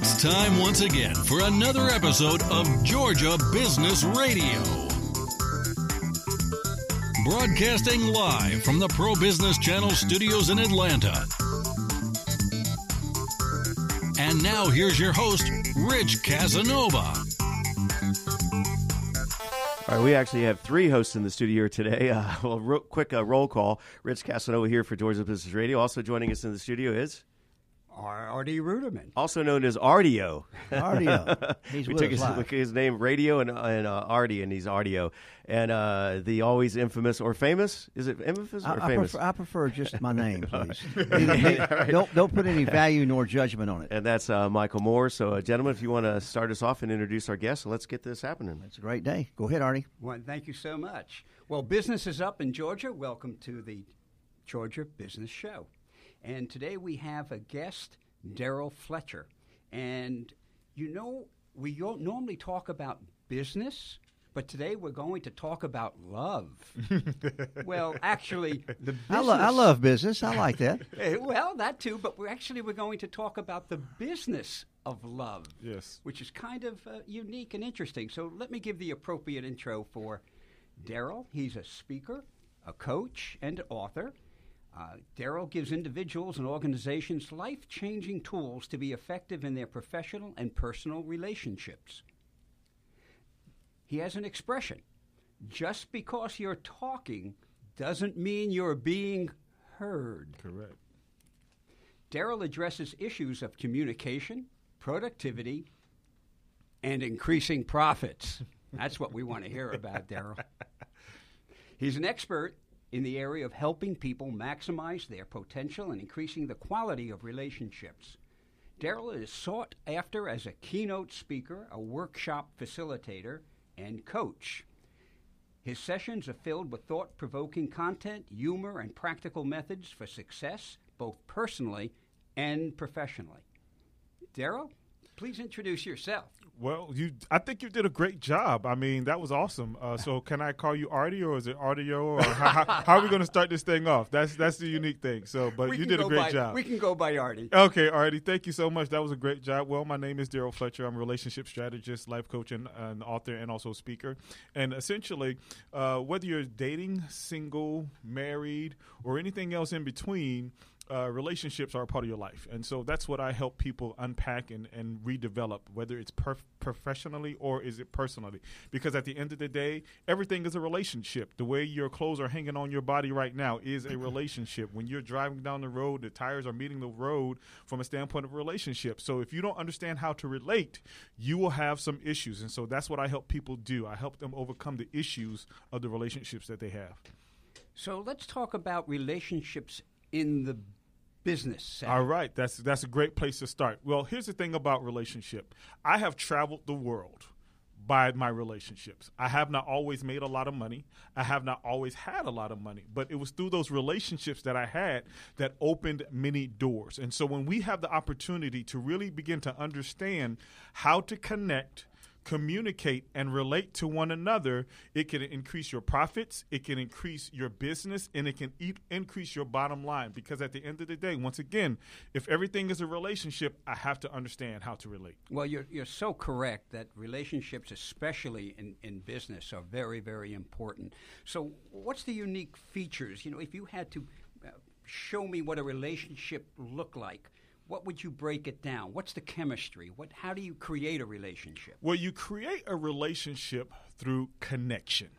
It's time once again for another episode of Georgia Business Radio. Broadcasting live from the Pro Business Channel studios in Atlanta. And now here's your host, Rich Casanova. All right, we actually have three hosts in the studio here today. Uh, well, real quick uh, roll call. Rich Casanova here for Georgia Business Radio. Also joining us in the studio is Artie Ruderman. also known as Ardio. Ardio. He's we with took his, live. look his name, Radio, and, and uh, Artie, and he's Ardio. And uh, the always infamous or famous? Is it infamous I, or I famous? prefer, I prefer just my name, please. Don't don't put any value nor judgment on it. and that's uh, Michael Moore. So, uh, gentlemen, if you want to start us off and introduce our guests, let's get this happening. It's a great day. Go ahead, Artie. Well, thank you so much. Well, business is up in Georgia. Welcome to the Georgia Business Show. And today we have a guest, Daryl Fletcher. And you know, we don't normally talk about business, but today we're going to talk about love. well, actually, the business. I, lo- I love business. I like that. Eh, well, that too, but we're actually we're going to talk about the business of love. Yes. Which is kind of uh, unique and interesting. So let me give the appropriate intro for Daryl. He's a speaker, a coach, and author. Uh, Daryl gives individuals and organizations life changing tools to be effective in their professional and personal relationships. He has an expression just because you're talking doesn't mean you're being heard. Correct. Daryl addresses issues of communication, productivity, and increasing profits. That's what we want to hear about, Daryl. He's an expert in the area of helping people maximize their potential and increasing the quality of relationships. Daryl is sought after as a keynote speaker, a workshop facilitator, and coach. His sessions are filled with thought provoking content, humor, and practical methods for success, both personally and professionally. Daryl, please introduce yourself. Well, you. I think you did a great job. I mean, that was awesome. Uh, so, can I call you Artie, or is it Artio, or how, how, how are we going to start this thing off? That's that's the unique thing. So, but We you did a great by- job. We can go by Artie. Okay, Artie, thank you so much. That was a great job. Well, my name is Daryl Fletcher. I'm a relationship strategist, life coach, and an author, and also speaker. And essentially, uh, whether you're dating, single, married, or anything else in between, uh, relationships are a part of your life. And so that's what I help people unpack and, and redevelop, whether it's professionally or is it personally. Because at the end of the day, everything is a relationship. The way your clothes are hanging on your body right now is a relationship. When you're driving down the road, the tires are meeting the road from a standpoint of relationship. So if you don't understand how to relate, you will have some issues. And so that's what I help people do. I help them overcome the issues of the relationships that they have. So let's talk about relationships in the business. All right, that's that's a great place to start. Well, here's the thing about relationship. I have traveled the world by my relationships. I have not always made a lot of money. I have not always had a lot of money, but it was through those relationships that I had that opened many doors. And so when we have the opportunity to really begin to understand how to connect communicate and relate to one another, it can increase your profits, it can increase your business, and it can increase your bottom line. Because at the end of the day, once again, if everything is a relationship, I have to understand how to relate. Well, you're, you're so correct that relationships, especially in, in business, are very, very important. So, what's the unique features? You know, if you had to uh, show me what a relationship looked like, what would you break it down? What's the chemistry? What, how do you create a relationship? Well, you create a relationship through connection.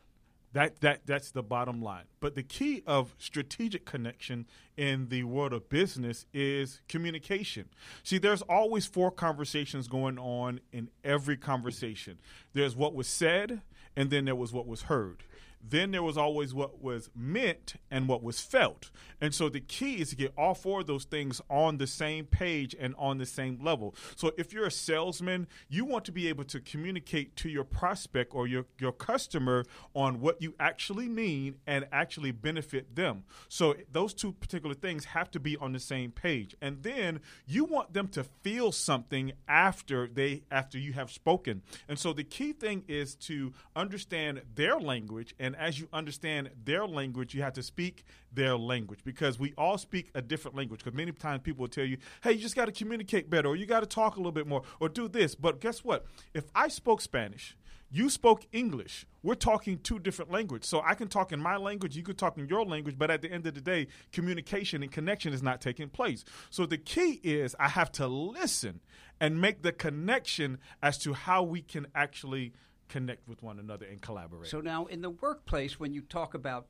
That that that's the bottom line. But the key of strategic connection in the world of business is communication. See, there's always four conversations going on in every conversation. There's what was said, and then there was what was heard. Then there was always what was meant and what was felt. And so the key is to get all four of those things on the same page and on the same level. So if you're a salesman, you want to be able to communicate to your prospect or your, your customer on what you actually mean and actually benefit them. So those two particular things have to be on the same page. And then you want them to feel something after they after you have spoken. And so the key thing is to understand their language and And as you understand their language, you have to speak their language because we all speak a different language. Because many times people will tell you, hey, you just got to communicate better or you got to talk a little bit more or do this. But guess what? If I spoke Spanish, you spoke English. We're talking two different languages. So I can talk in my language, you could talk in your language, but at the end of the day, communication and connection is not taking place. So the key is I have to listen and make the connection as to how we can actually connect with one another and collaborate. So now, in the workplace, when you talk about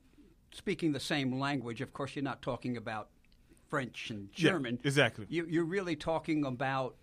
speaking the same language, of course, you're not talking about French and Yeah, German. exactly. You, you're really talking about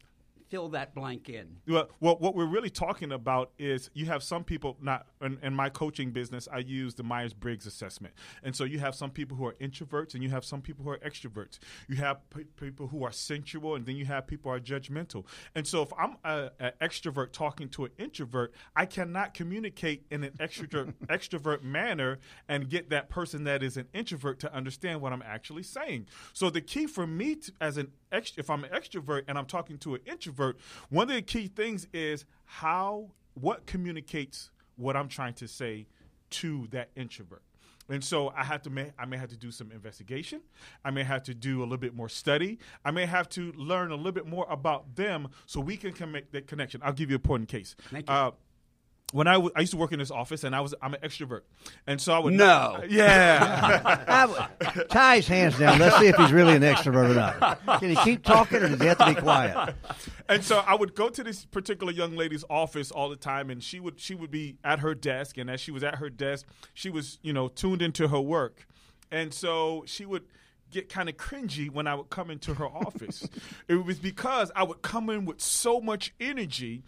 fill that blank in. Well, what, what we're really talking about is you have some people not in, in my coaching business. I use the Myers Briggs assessment, and so you have some people who are introverts, and you have some people who are extroverts. You have p- people who are sensual, and then you have people who are judgmental. And so, if I'm an extrovert talking to an introvert, I cannot communicate in an extrovert extrovert manner and get that person that is an introvert to understand what I'm actually saying. So the key for me to, as an ext- if I'm an extrovert and I'm talking to an introvert, one of the key things is how what communicates what I'm trying to say to that introvert. And so I have to may, I may have to do some investigation. I may have to do a little bit more study. I may have to learn a little bit more about them so we can, can make that connection. I'll give you a point in case. Thank you. Uh, when I, w- I used to work in this office and I was I'm an extrovert, and so I would No. yeah I tie his hands down. Let's see if he's really an extrovert or not. Can he keep talking, or does he have to be quiet? and so I would go to this particular young lady's office all the time, and she would she would be at her desk, and as she was at her desk, she was you know tuned into her work, and so she would get kind of cringy when I would come into her office. it was because I would come in with so much energy.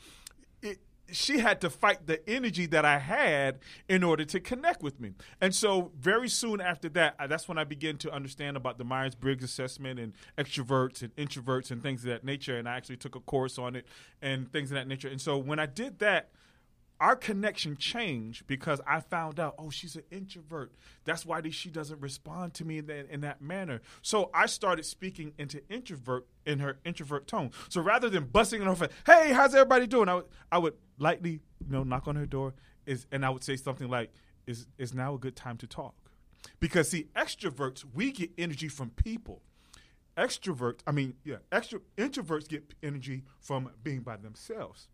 She had to fight the energy that I had in order to connect with me. And so, very soon after that, that's when I began to understand about the Myers Briggs assessment and extroverts and introverts and things of that nature. And I actually took a course on it and things of that nature. And so, when I did that, our connection changed because I found out, oh, she's an introvert. That's why she doesn't respond to me in that, in that manner. So I started speaking into introvert in her introvert tone. So rather than busting in her face, hey, how's everybody doing? I would, I would lightly, you know, knock on her door, is, and I would say something like, is, is now a good time to talk? Because see, extroverts, we get energy from people. Extroverts i mean yeah extra introverts get energy from being by themselves.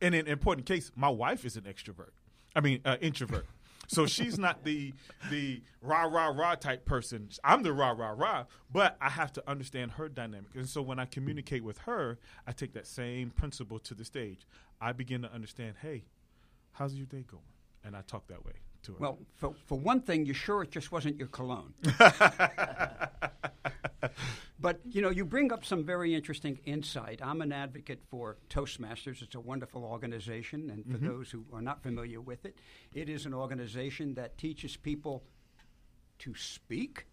In an important case my wife is an extrovert. I mean uh, introvert so she's not the the rah rah rah type person. I'm the rah rah rah but i have to understand her dynamic. And so when i communicate with her i take that same principle to the stage. I begin to understand hey how's your day going? And i talk that way to her. Well, for, for one thing, you're sure it just wasn't your cologne. but, you know, you bring up some very interesting insight. I'm an advocate for Toastmasters. It's a wonderful organization. And for those who are not familiar with it, it is an organization that teaches people to speak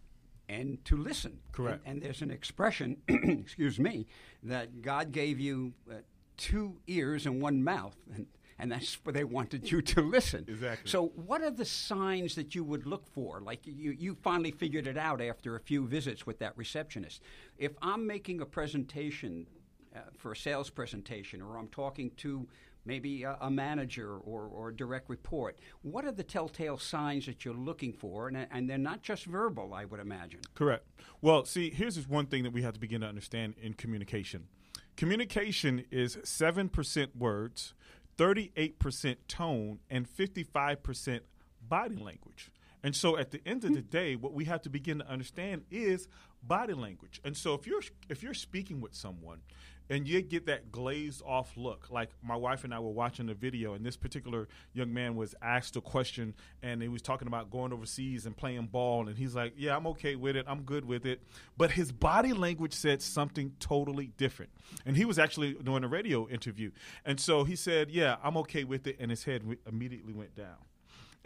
and to listen. Correct. And, and there's an expression, excuse me, that God gave you uh, two ears and one mouth. And, and that's where they wanted you to listen. Exactly. So, what are the signs that you would look for? Like you, you finally figured it out after a few visits with that receptionist. If I'm making a presentation uh, for a sales presentation, or I'm talking to maybe a, a manager or, or a direct report, what are the telltale signs that you're looking for? And, and they're not just verbal, I would imagine. Correct. Well, see, here's just one thing that we have to begin to understand in communication. Communication is 7% words, 38% tone, and 55% body language. And so at the end of the hmm. day, what we have to begin to understand is body language. And so if you're if you're speaking with someone and you get that glazed off look, like my wife and I were watching the video, and this particular young man was asked a question, and he was talking about going overseas and playing ball, and he's like, "Yeah, I'm okay with it. I'm good with it," but his body language said something totally different. And he was actually doing a radio interview, and so he said, "Yeah, I'm okay with it," and his head immediately went down.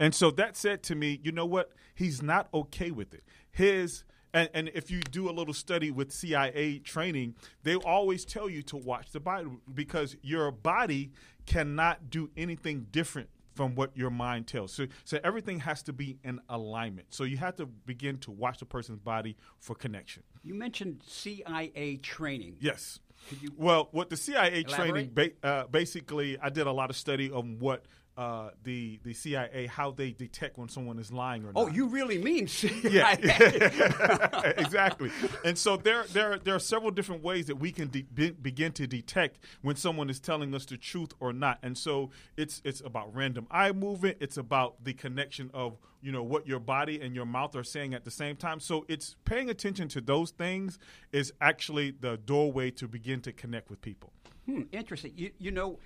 And so that said to me, you know what? He's not okay with it. His and, and if you do a little study with CIA training, they always tell you to watch the body because your body cannot do anything different from what your mind tells. So, so everything has to be in alignment. So you have to begin to watch the person's body for connection. You mentioned CIA training. Yes. Could you Well, what the CIA Elaborate? training ba- uh, basically, I did a lot of study on what uh, the the CIA how they detect when someone is lying or not. Oh, you really mean Yeah, exactly. And so there, there, there are several different ways that we can de- be, begin to detect when someone is telling us the truth or not. And so it's it's about random eye movement. It's about the connection of you know what your body and your mouth are saying at the same time. So it's paying attention to those things is actually the doorway to begin to connect with people. Hmm, interesting. You, you know,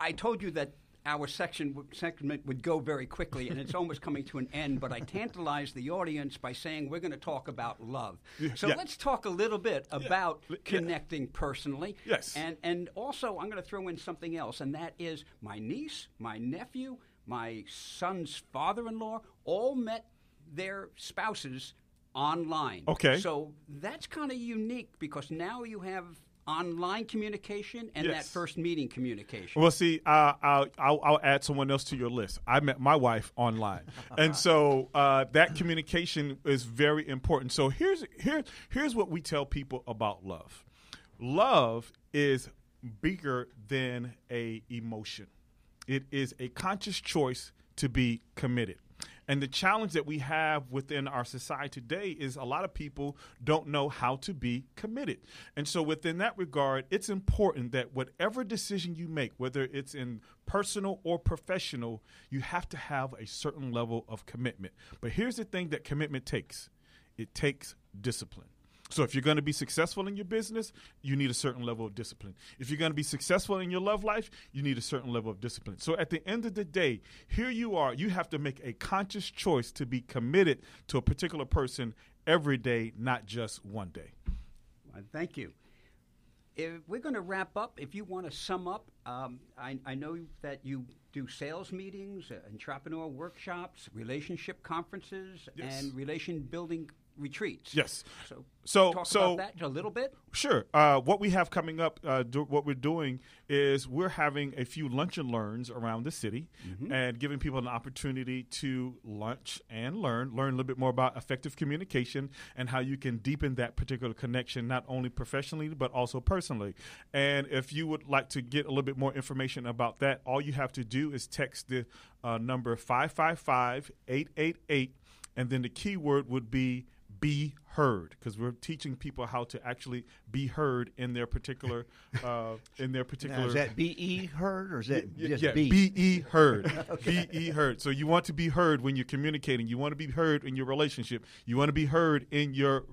I told you that our section segment would go very quickly, and it's almost coming to an end. But I tantalized the audience by saying we're going to talk about love. So Yeah. let's talk a little bit about Yeah. connecting personally. Yes. And and also I'm going to throw in something else, and that is my niece, my nephew, my son's father-in-law all met their spouses online. Okay. So that's kind of unique because now you have online communication and that first meeting communication. Well, see, uh, I'll, I'll, I'll add someone else to your list. I met my wife online, and so uh, that communication is very important. So here's here here's what we tell people about love. Love is bigger than a emotion. It is a conscious choice to be committed. And the challenge that we have within our society today is a lot of people don't know how to be committed. And so, within that regard, it's important that whatever decision you make, whether it's in personal or professional, you have to have a certain level of commitment. But here's the thing that commitment takes it takes discipline. So if you're going to be successful in your business, you need a certain level of discipline. If you're going to be successful in your love life, you need a certain level of discipline. So at the end of the day, here you are, you have to make a conscious choice to be committed to a particular person every day, not just one day. Uh, Thank you. If we're going to wrap up, if you want to sum up, um, I, I know that you do sales meetings, uh, entrepreneur workshops, relationship conferences, Yes. and relation building retreats. Yes. So, So- talk so- about that a little bit. Sure. Uh, what we have coming up, uh, do, what we're doing is we're having a few lunch and learns around the city and giving people an opportunity to lunch and learn, learn a little bit more about effective communication and how you can deepen that particular connection, not only professionally, but also personally. And if you would like to get a little bit more information about that, all you have to do is text the uh, number 555 888, and then the keyword would be be heard because we're teaching people how to actually be heard in their particular uh, in their particular Now, is that B E heard or is that just yeah, B? be e heard. Be e heard. So you want to be heard when you're communicating. You want to be heard in your relationship. You want to be heard in your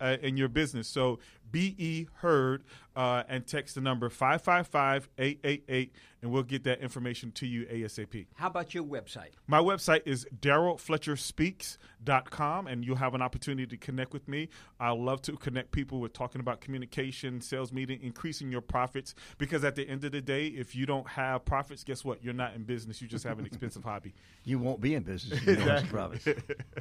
uh, in your business. So be e heard uh, and text the number 555-888 and we'll get that information to you asap How about your website? my website is darylfletcherspeaks.com, and you'll have an opportunity to connect with me. I love to connect people with talking about communication, sales meeting, increasing your profits. Because at the end of the day, if you don't have profits, guess what? You're not in business. You just have an expensive hobby. You won't be in business. if you don't have profits.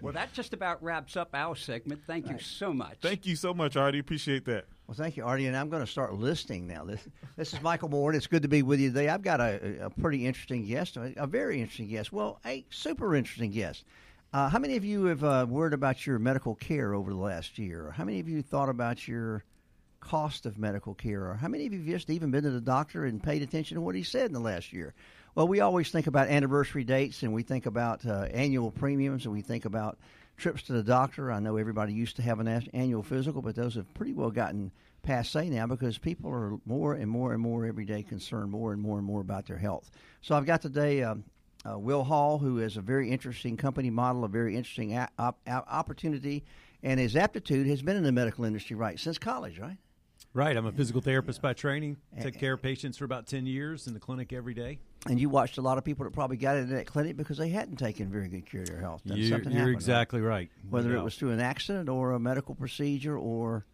Well, that just about wraps up our segment. Thank you so much. Thank you so much, Artie. Appreciate that. Well, thank you, Artie. And I'm going to start listing now. This this is Michael Moore, and it's good to be with you today. I've got a, a pretty interesting guest, a, very interesting guest. Well, a super interesting guest. Uh, how many of you have uh, worried about your medical care over the last year? How many of you thought about your cost of medical care? Or how many of you have just even been to the doctor and paid attention to what he said in the last year? Well, we always think about anniversary dates and we think about uh, annual premiums and we think about trips to the doctor. I know everybody used to have an annual physical, but those have pretty well gotten passe now because people are more and more and more every day concerned more and more and more about their health. So I've got today um, uh, Will Hall, who is a very interesting company model, a very interesting op- opportunity, and his aptitude has been in the medical industry right since college, right? Right. I'm a physical therapist by training. Take care of patients for about 10 years in the clinic every day. And you watched a lot of people that probably got into that clinic because they hadn't taken very good care of their health. Then You're, you're happened, exactly right. Whether No it was through an accident or a medical procedure or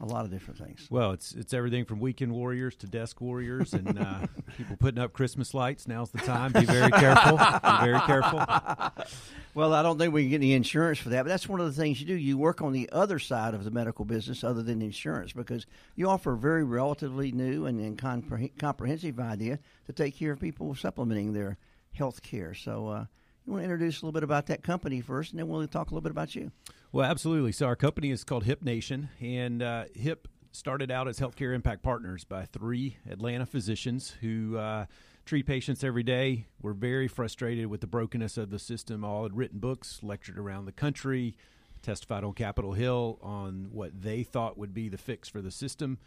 a lot of different things. Well, it's it's everything from weekend warriors to desk warriors and uh, people putting up Christmas lights. Now's the time. Be very careful. Be very careful. Well, I don't think we can get any insurance for that, but that's one of the things you do. You work on the other side of the medical business other than insurance because you offer a very relatively new and, and compre- comprehensive idea to take care of people supplementing their health care. So, uh, you want to introduce a little bit about that company first, and then we'll talk a little bit about you. Well, absolutely. So our company is called HIPnation, and uh, Hip started out as healthcare impact partners by three Atlanta physicians who uh, treat patients every day. We're very frustrated with the brokenness of the system. All had written books, lectured around the country, testified on Capitol Hill on what they thought would be the fix for the system.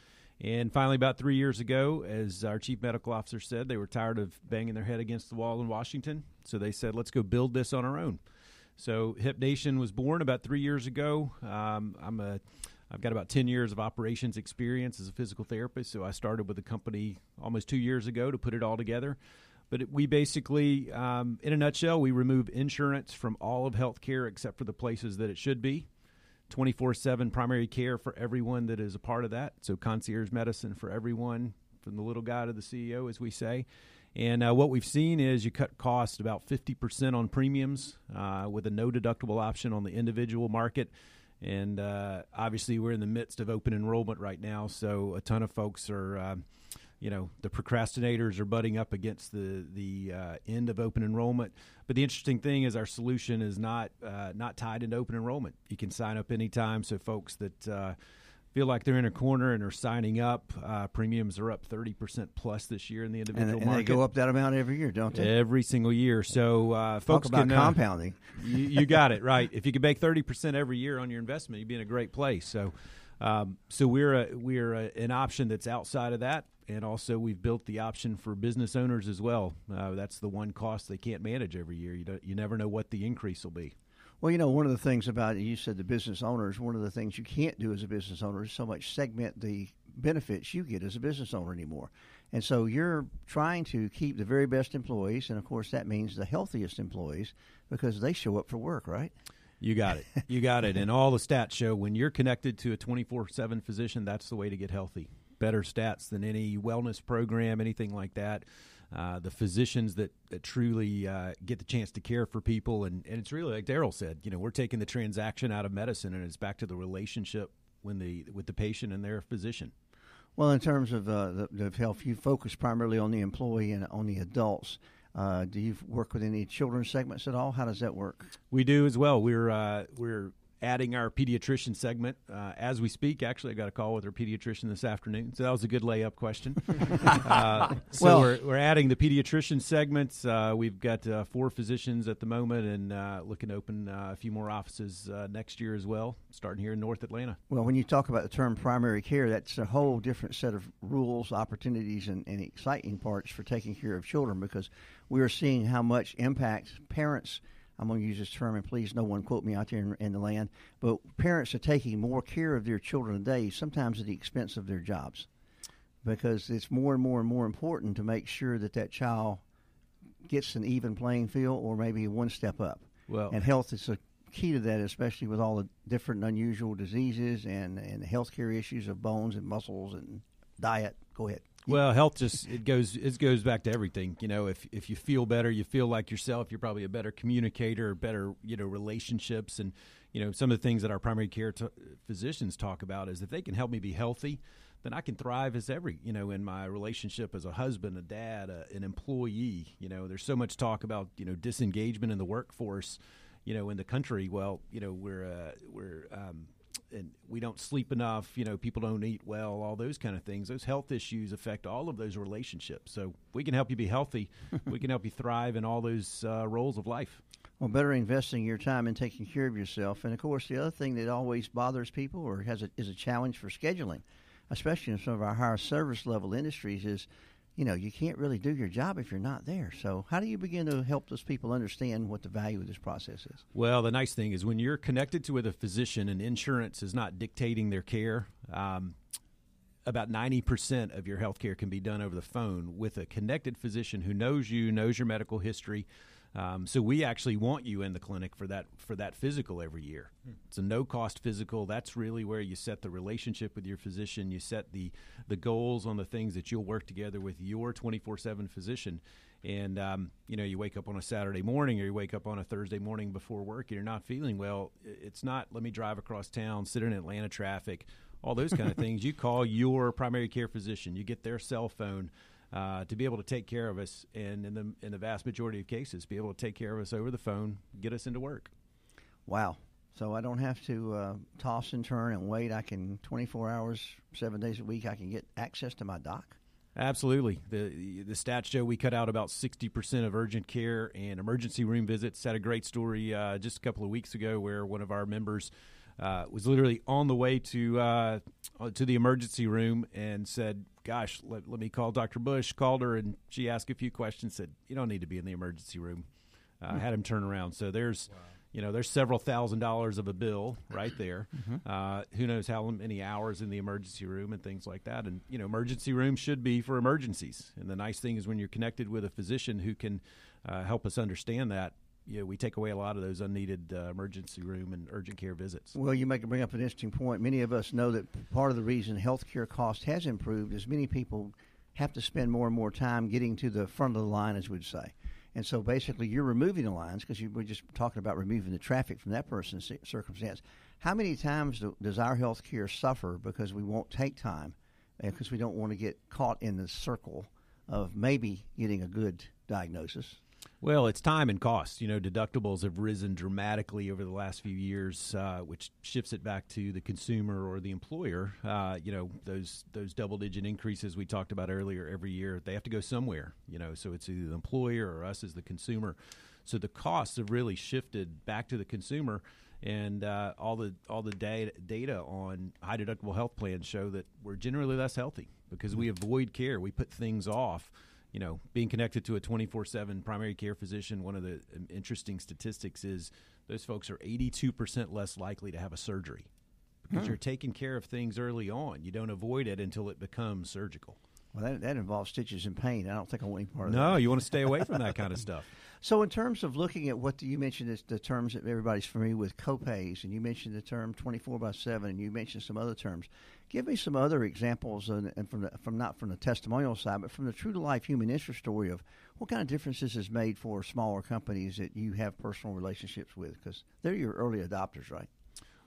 And finally, about three years ago, as our chief medical officer said, they were tired of banging their head against the wall in Washington. So they said, let's go build this on our own. So HIPnation was born about three years ago. Um, I'm a I've got about 10 years of operations experience as a physical therapist, so I started with the company almost two years ago to put it all together. But it, we basically, um, in a nutshell, we remove insurance from all of healthcare except for the places that it should be. 24 7 primary care for everyone that is a part of that. So, concierge medicine for everyone, from the little guy to the CEO, as we say. And uh, what we've seen is you cut costs about 50% on premiums uh, with a no deductible option on the individual market. And uh, obviously, we're in the midst of open enrollment right now, so a ton of folks are, um, you know, the procrastinators are butting up against the the uh, end of open enrollment. But the interesting thing is, our solution is not uh, not tied into open enrollment. You can sign up anytime, so folks that uh, feel like they're in a corner and are signing up. Uh, premiums are up 30% plus this year in the individual and, and market. they go up that amount every year, don't they? Every single year. So uh, folks Talk about can, uh, compounding. you, you got it right. If you could make thirty percent every year on your investment, you'd be in a great place. So, um, so we're a, we're a, an option that's outside of that, and also we've built the option for business owners as well. Uh, that's the one cost they can't manage every year. You don't, you never know what the increase will be. Well, you know, one of the things about you said the business owners. One of the things you can't do as a business owner is so much segment the benefits you get as a business owner anymore. And so you're trying to keep the very best employees, and of course that means the healthiest employees because they show up for work, right? You got it. You got it. And all the stats show when you're connected to a 24 7 physician, that's the way to get healthy. Better stats than any wellness program, anything like that. Uh, the physicians that, that truly uh, get the chance to care for people. And, and it's really like Daryl said, you know, we're taking the transaction out of medicine and it's back to the relationship when the, with the patient and their physician. Well, in terms of uh, the, the health, you focus primarily on the employee and on the adults. Uh, do you work with any children's segments at all? How does that work? We do as well. We're uh, we're adding our pediatrician segment uh, as we speak. Actually, I got a call with our pediatrician this afternoon, so that was a good layup question. uh, so Well- we're, we're adding the pediatrician segments. Uh, we've got uh, four physicians at the moment, and uh, looking to open uh, a few more offices uh, next year as well, starting here in North Atlanta. Well, when you talk about the term primary care, that's a whole different set of rules, opportunities, and, and exciting parts for taking care of children because we are seeing how much impact parents. I'm going to use this term, and please, no one quote me out there in, in the land. But parents are taking more care of their children today, sometimes at the expense of their jobs, because it's more and more and more important to make sure that that child gets an even playing field, or maybe one step up. Well, And health is a key to that, especially with all the different unusual diseases and and healthcare issues of bones and muscles and diet. Go ahead. Well, health just it goes it goes back to everything. You know, if if you feel better, you feel like yourself. You're probably a better communicator, better you know relationships, and you know some of the things that our primary care t- physicians talk about is if they can help me be healthy, then I can thrive as every you know in my relationship as a husband, a dad, a, an employee. You know, there's so much talk about you know disengagement in the workforce. You know, in the country, well, you know, we're uh, we're um, and we don't sleep enough, you know, people don't eat well, all those kind of things. Those health issues affect all of those relationships. So we can help you be healthy. we can help you thrive in all those uh, roles of life. Well, better investing your time in taking care of yourself. And of course, the other thing that always bothers people or has a, is a challenge for scheduling, especially in some of our higher service level industries, is you know you can't really do your job if you're not there. So how do you begin to help those people understand what the value of this process is? Well, the nice thing is when you're connected to with a physician and insurance is not dictating their care, um, about 90% of your health care can be done over the phone with a connected physician who knows you, knows your medical history. Um, so we actually want you in the clinic for that for that physical every year. It's a no cost physical. That's really where you set the relationship with your physician. You set the the goals on the things that you'll work together with your 24 seven physician. And um, you know, you wake up on a Saturday morning or you wake up on a Thursday morning before work and you're not feeling well. It's not let me drive across town, sit in Atlanta traffic, all those kind of things. You call your primary care physician. You get their cell phone uh, to be able to take care of us, and in the in the vast majority of cases, be able to take care of us over the phone, get us into work. Wow. So I don't have to uh, toss and turn and wait. I can 24 hours, seven days a week. I can get access to my doc. Absolutely. The the stats show we cut out about 60% of urgent care and emergency room visits. Had a great story uh, just a couple of weeks ago where one of our members uh, was literally on the way to uh, to the emergency room and said, "Gosh, let, let me call Dr. Bush." Called her and she asked a few questions. Said, "You don't need to be in the emergency room." Uh, had him turn around. So there's you know, there's several thousand dollars of a bill right there. Uh, who knows how many hours in the emergency room and things like that. And you know, emergency rooms should be for emergencies. And the nice thing is when you're connected with a physician who can uh, help us understand that, you know, we take away a lot of those unneeded uh, emergency room and urgent care visits. Well, you make bring up an interesting point. Many of us know that part of the reason healthcare cost has improved is many people have to spend more and more time getting to the front of the line, as we'd say. And so basically, you're removing the lines because you were just talking about removing the traffic from that person's circumstance. How many times do, does our health care suffer because we won't take time because we don't want to get caught in the circle of maybe getting a good diagnosis? Well, it's time and cost. You know, deductibles have risen dramatically over the last few years, uh, which shifts it back to the consumer or the employer. Uh, you know, those those double digit increases we talked about earlier every year, they have to go somewhere. You know, so it's either the employer or us as the consumer. So the costs have really shifted back to the consumer, and uh, all the all the data data on high deductible health plans show that we're generally less healthy because we avoid care. We put things off you know, being connected to a 24 7 primary care physician, one of the um, interesting statistics is those folks are 82% less likely to have a surgery because you're taking care of things early on. You don't avoid it until it becomes surgical. Well, that, that involves stitches and pain. I don't think I want any part of that. No, you want to stay away from that kind of stuff. So, in terms of looking at what you mentioned, is the terms that everybody's familiar with, copays, and you mentioned the term twenty-four by seven, and you mentioned some other terms. Give me some other examples, and, and from the, from not from the testimonial side, but from the true to life human interest story of what kind of differences has made for smaller companies that you have personal relationships with, because they're your early adopters, right?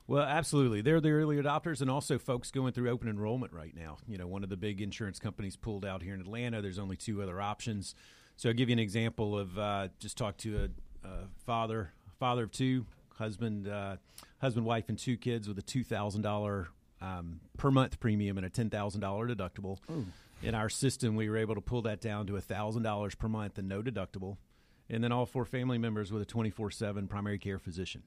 Well, absolutely. They're the early adopters and also folks going through open enrollment right now. You know, one of the big insurance companies pulled out here in Atlanta. There's only two other options. So I'll give you an example of uh, just talked to a, a father, father of two, husband, uh, husband, wife, and two kids with a two thousand dollar um, per month premium and a ten thousand dollar deductible. In our system, we were able to pull that down to thousand dollars per month and no deductible, and then all four family members with a twenty four seven primary care physician.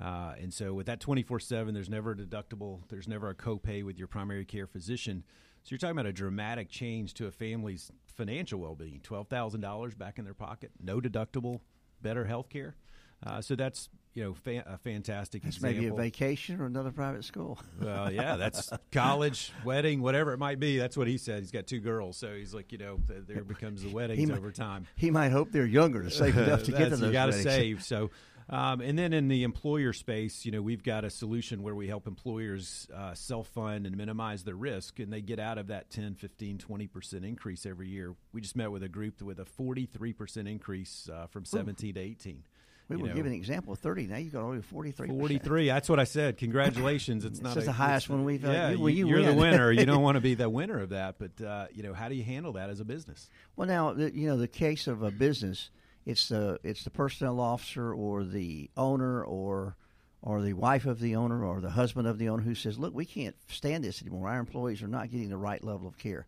Uh, and so with that 24-7 there's never a deductible there's never a copay with your primary care physician. So you're talking about a dramatic change to a family's financial well-being. $12000 back in their pocket no deductible better health care. Uh, so that's you know fa- a fantastic That's example maybe a vacation or another private school. well, yeah, that's college, wedding, whatever it might be. That's what he said. He's got two girls, so he's like, you know, there becomes the weddings might- over time. he might hope they're younger to save enough to get to those You got to save. So, um, and then in the employer space, you know, we've got a solution where we help employers uh, self fund and minimize their risk, and they get out of that 10, 15, 20 percent increase every year. We just met with a group with a 43 percent increase uh, from 17 to 18. We were know, giving an example of 30. Now you've got only 43. 43. That's what I said. Congratulations. It's not a- the highest one we've, uh, Yeah, you- well, you are the winner. You don't want to be the winner of that, but uh, you know, how do you handle that as a business? Well, now the, you know the case of a business. It's the it's the personnel officer or the owner or or the wife of the owner or the husband of the owner who says, "Look, we can't stand this anymore. Our employees are not getting the right level of care."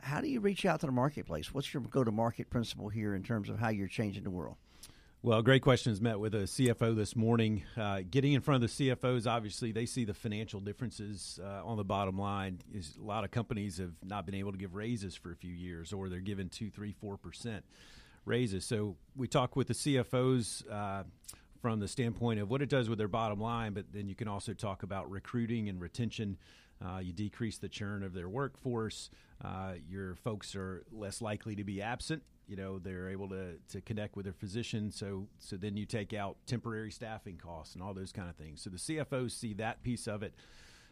How do you reach out to the marketplace? What's your go-to-market principle here in terms of how you're changing the world? Well, great questions. Met with a CFO this morning. Uh, getting in front of the CFOs, obviously, they see the financial differences uh, on the bottom line. Is a lot of companies have not been able to give raises for a few years, or they're given two, three, four percent raises. So we talk with the CFOs uh, from the standpoint of what it does with their bottom line, but then you can also talk about recruiting and retention. Uh, you decrease the churn of their workforce. Uh, your folks are less likely to be absent. You know they're able to, to connect with their physician. So so then you take out temporary staffing costs and all those kind of things. So the CFOs see that piece of it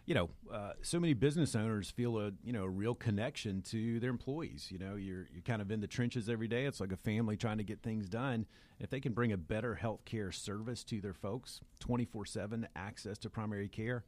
you know, uh, so many business owners feel a you know a real connection to their employees. You know, you're you're kind of in the trenches every day. It's like a family trying to get things done. If they can bring a better healthcare service to their folks, twenty four seven access to primary care,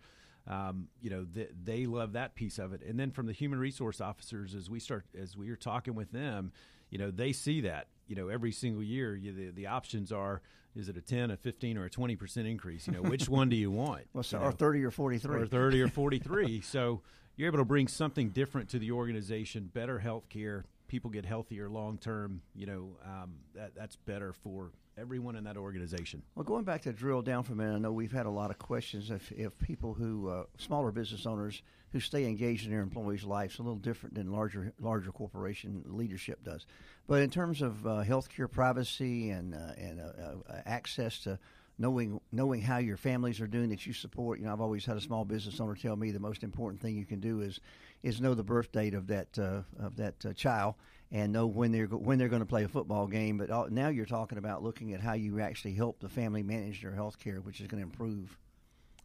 um, you know, th- they love that piece of it. And then from the human resource officers, as we start as we are talking with them, you know, they see that. You know, every single year, you, the the options are Is it a 10, a 15, or a 20 percent increase? You know, which one do you want? Well, so, You or know? thirty or forty-three. or 30 or 43. so you're able to bring something different to the organization, better health care. People get healthier long term. You know, um, that, that's better for everyone in that organization. Well, going back to drill down for a minute, I know we've had a lot of questions if, if people who uh, smaller business owners who stay engaged in their employees' lives a little different than larger larger corporation leadership does. But in terms of uh, healthcare privacy and uh, and uh, uh, access to knowing knowing how your families are doing that you support, you know, I've always had a small business owner tell me the most important thing you can do is is know the birth date of that uh, of that uh, child and know when they're when they're going to play a football game. But all, now you're talking about looking at how you actually help the family manage their health care, which is going to improve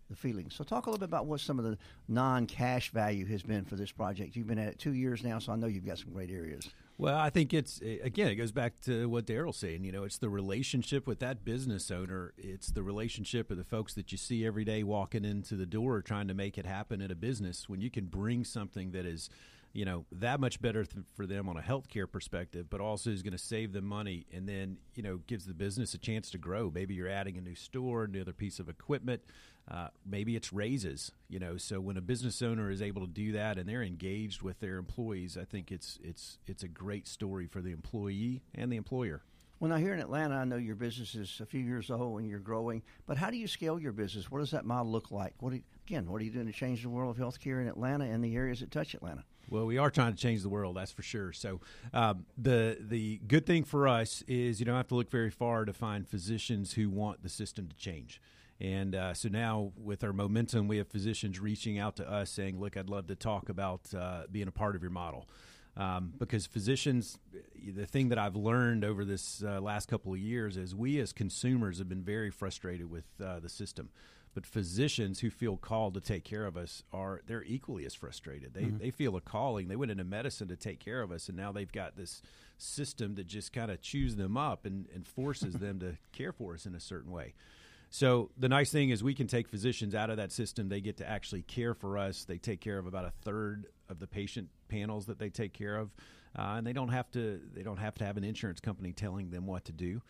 the feelings. So talk a little bit about what some of the non-cash value has been for this project. You've been at it two years now, so I know you've got some great areas. Well, I think it's eh, again, it goes back to what Daryl's saying. You know, it's the relationship with that business owner. It's the relationship of the folks that you see every day walking into the door trying to make it happen at a business. When you can bring something that is, you know, that much better th- for them on a healthcare perspective, but also is going to save them money, and then you know gives the business a chance to grow. Maybe you're adding a new store, another piece of equipment. Uh, maybe it's raises, you know. So when a business owner is able to do that and they're engaged with their employees, I think it's it's it's a great story for the employee and the employer. Well, now here in Atlanta, I know your business is a few years old and you're growing. But how do you scale your business? What does that model look like? What you, again? What are you doing to change the world of healthcare in Atlanta and the areas that touch Atlanta? Well, we are trying to change the world, that's for sure. So, um, the the good thing for us is you don't have to look very far to find physicians who want the system to change. And uh, so now, with our momentum, we have physicians reaching out to us saying, "Look, I'd love to talk about uh, being a part of your model." Um, because physicians, the thing that I've learned over this uh, last couple of years is we as consumers have been very frustrated with uh, the system but physicians who feel called to take care of us are they're equally as frustrated. They they feel a calling. They went into medicine to take care of us, and now they've got this system that just kind of chews them up and, and forces them to care for us in a certain way. So the nice thing is we can take physicians out of that system. They get to actually care for us. They take care of about a third of the patient panels that they take care of, uh, and they don't have to they don't have to have an insurance company telling them what to do.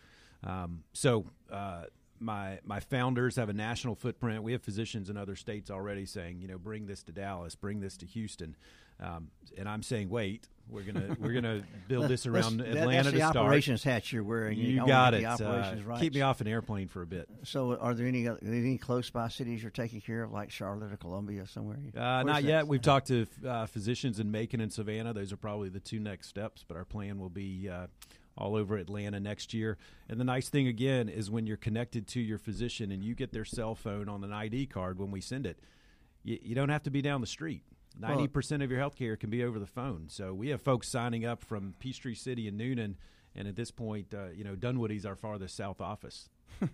Um, so uh, my my founders have a national footprint. We have physicians in other states already saying, you know, bring this to Dallas, bring this to Houston, um, and I'm saying, wait, we're gonna we're gonna build this around that- Atlanta that's to the start. operations hat you're wearing. You own got it. Uh, keep me off an airplane for a bit. So, are there any are there any close by cities you're taking care of, like Charlotte or Columbia, somewhere? Uh, not that? yet. We've talked to uh, physicians in Macon and Savannah. Those are probably the two next steps, but our plan will be uh, all over Atlanta next year. And the nice thing, again, is when you're connected to your physician and you get their cell phone on an ID card when we send it, you, you don't have to be down the street. Ninety percent of your health care can be over the phone. So we have folks signing up from Peachtree City and Newnan, and at this point, uh, you know, Dunwoody's our farthest south office.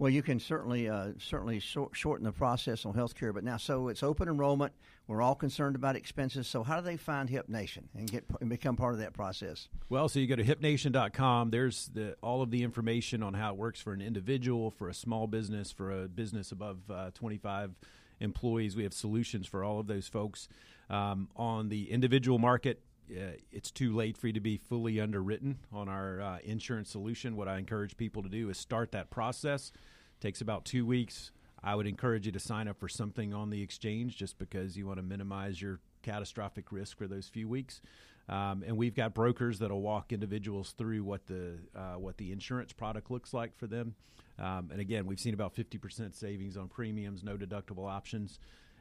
Well, you can certainly uh, certainly short, shorten the process on healthcare. But now, so it's open enrollment. We're all concerned about expenses. So, how do they find HIPnation and get and become part of that process? Well, so you go to hipnation.com. There's the, all of the information on how it works for an individual, for a small business, for a business above uh, 25 employees. We have solutions for all of those folks. Um, on the individual market, uh, it's too late for you to be fully underwritten on our uh, insurance solution. What I encourage people to do is start that process. takes about two weeks. I would encourage you to sign up for something on the exchange just because you want to minimize your catastrophic risk for those few weeks. Um, and we've got brokers that'll walk individuals through what the uh, what the insurance product looks like for them. Um, and again, we've seen about fifty percent savings on premiums, no deductible options.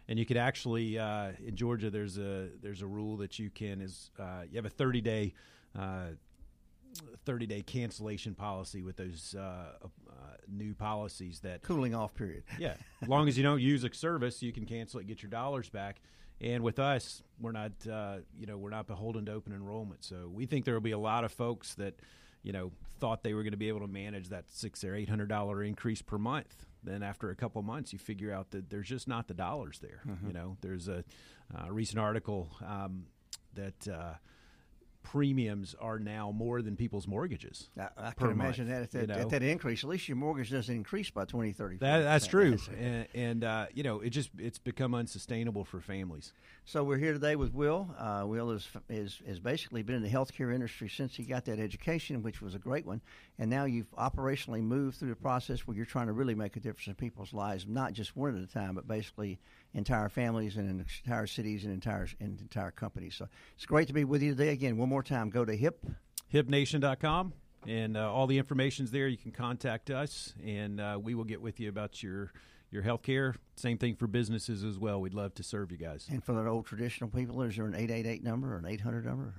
And you could actually uh, in Georgia, there's a there's a rule that you can is uh, you have a thirty day. Uh, 30 day cancellation policy with those uh, uh, new policies that Cooling off period. yeah. As long as you don't use a service, you can cancel it, get your dollars back. And with us, we're not, uh, you know, we're not beholden to open enrollment. So we think there will be a lot of folks that, you know, thought they were going to be able to manage that six or eight hundred dollar increase per month. Then after a couple months, you figure out that there's just not the dollars there. You know, there's a uh, recent article um, that. Premiums are now more than people's mortgages. I, I can imagine month, that at that, you at know? that increase. At least your mortgage doesn't increase by 20, 30. That, that's true, That's- and, and uh, you know it just it's become unsustainable for families. So we're here today with Will. Uh, Will is, is is basically been in the healthcare industry since he got that education, which was a great one. And now you've operationally moved through the process where you're trying to really make a difference in people's lives, not just one at a time, but basically entire families and entire cities and entire and entire companies. So it's great to be with you today. Again, one more time, go to HIP. hipnation.com and uh, all the information's there you can contact us and uh, we will get with you about your your health care same thing for businesses as well we'd love to serve you guys And for the old traditional people, is there an 888 number or an 800 number?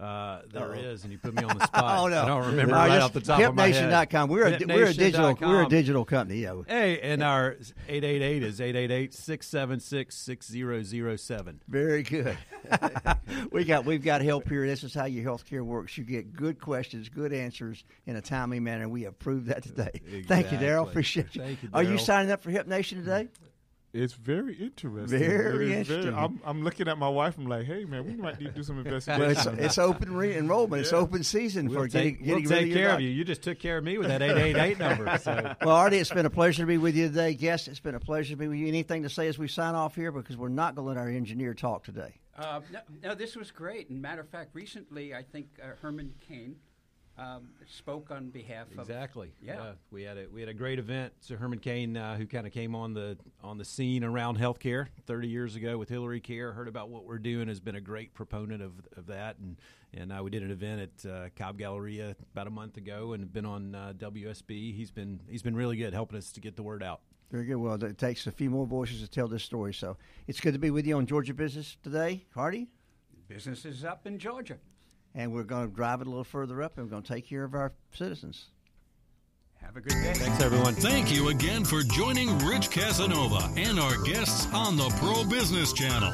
Uh, there is, and you put me on the spot oh no, i don't remember No, right off the top of my head HIPnation.com. We're a, we're a digital we're a digital company. Yeah. Hey, and our 888 is 888-676-6007. Very good. we got we've got help here. This is how your health care works. You get good questions, good answers in a timely manner. We have proved that today. Thank you, Daryl. Appreciate you. Thank you, Are you signing up for HIPnation today? It's very interesting. Very It is interesting. I'm, I'm looking at my wife. I'm like, hey man, we might need to do some investigation. Well, it's, it's open re- enrollment. It's open season We'll for take, getting, we'll getting take care of doc- you. You just took care of me with that 888 number. So Well, Artie, it's been a pleasure to be with you today. Guest, it's been a pleasure to be with you. Anything to say as we sign off here? Because we're not going to let our engineer talk today. Uh, no, no, this was great. And matter of fact, recently I think uh, Herman Cain um, spoke on behalf of Exactly. Yeah. we had a we had a great event. So Herman Cain, uh, who kind of came on the on the scene around healthcare 30 years ago with Hillary Care, heard about what we're doing, has been a great proponent of, of that, and and uh, we did an event at uh, Cobb Galleria about a month ago, and been on uh, WSB. He's been he's been really good helping us to get the word out. Very good. Well, it takes a few more voices to tell this story. So it's good to be with you on Georgia Business today, Hardy. Business is up in Georgia. And we're going to drive it a little further up and we're going to take care of our citizens. Have a good day. Thanks, everyone. Thank you again for joining Rich Casanova and our guests on the Pro Business Channel.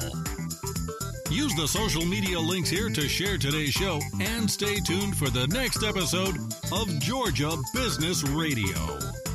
Use the social media links here to share today's show and stay tuned for the next episode of Georgia Business Radio.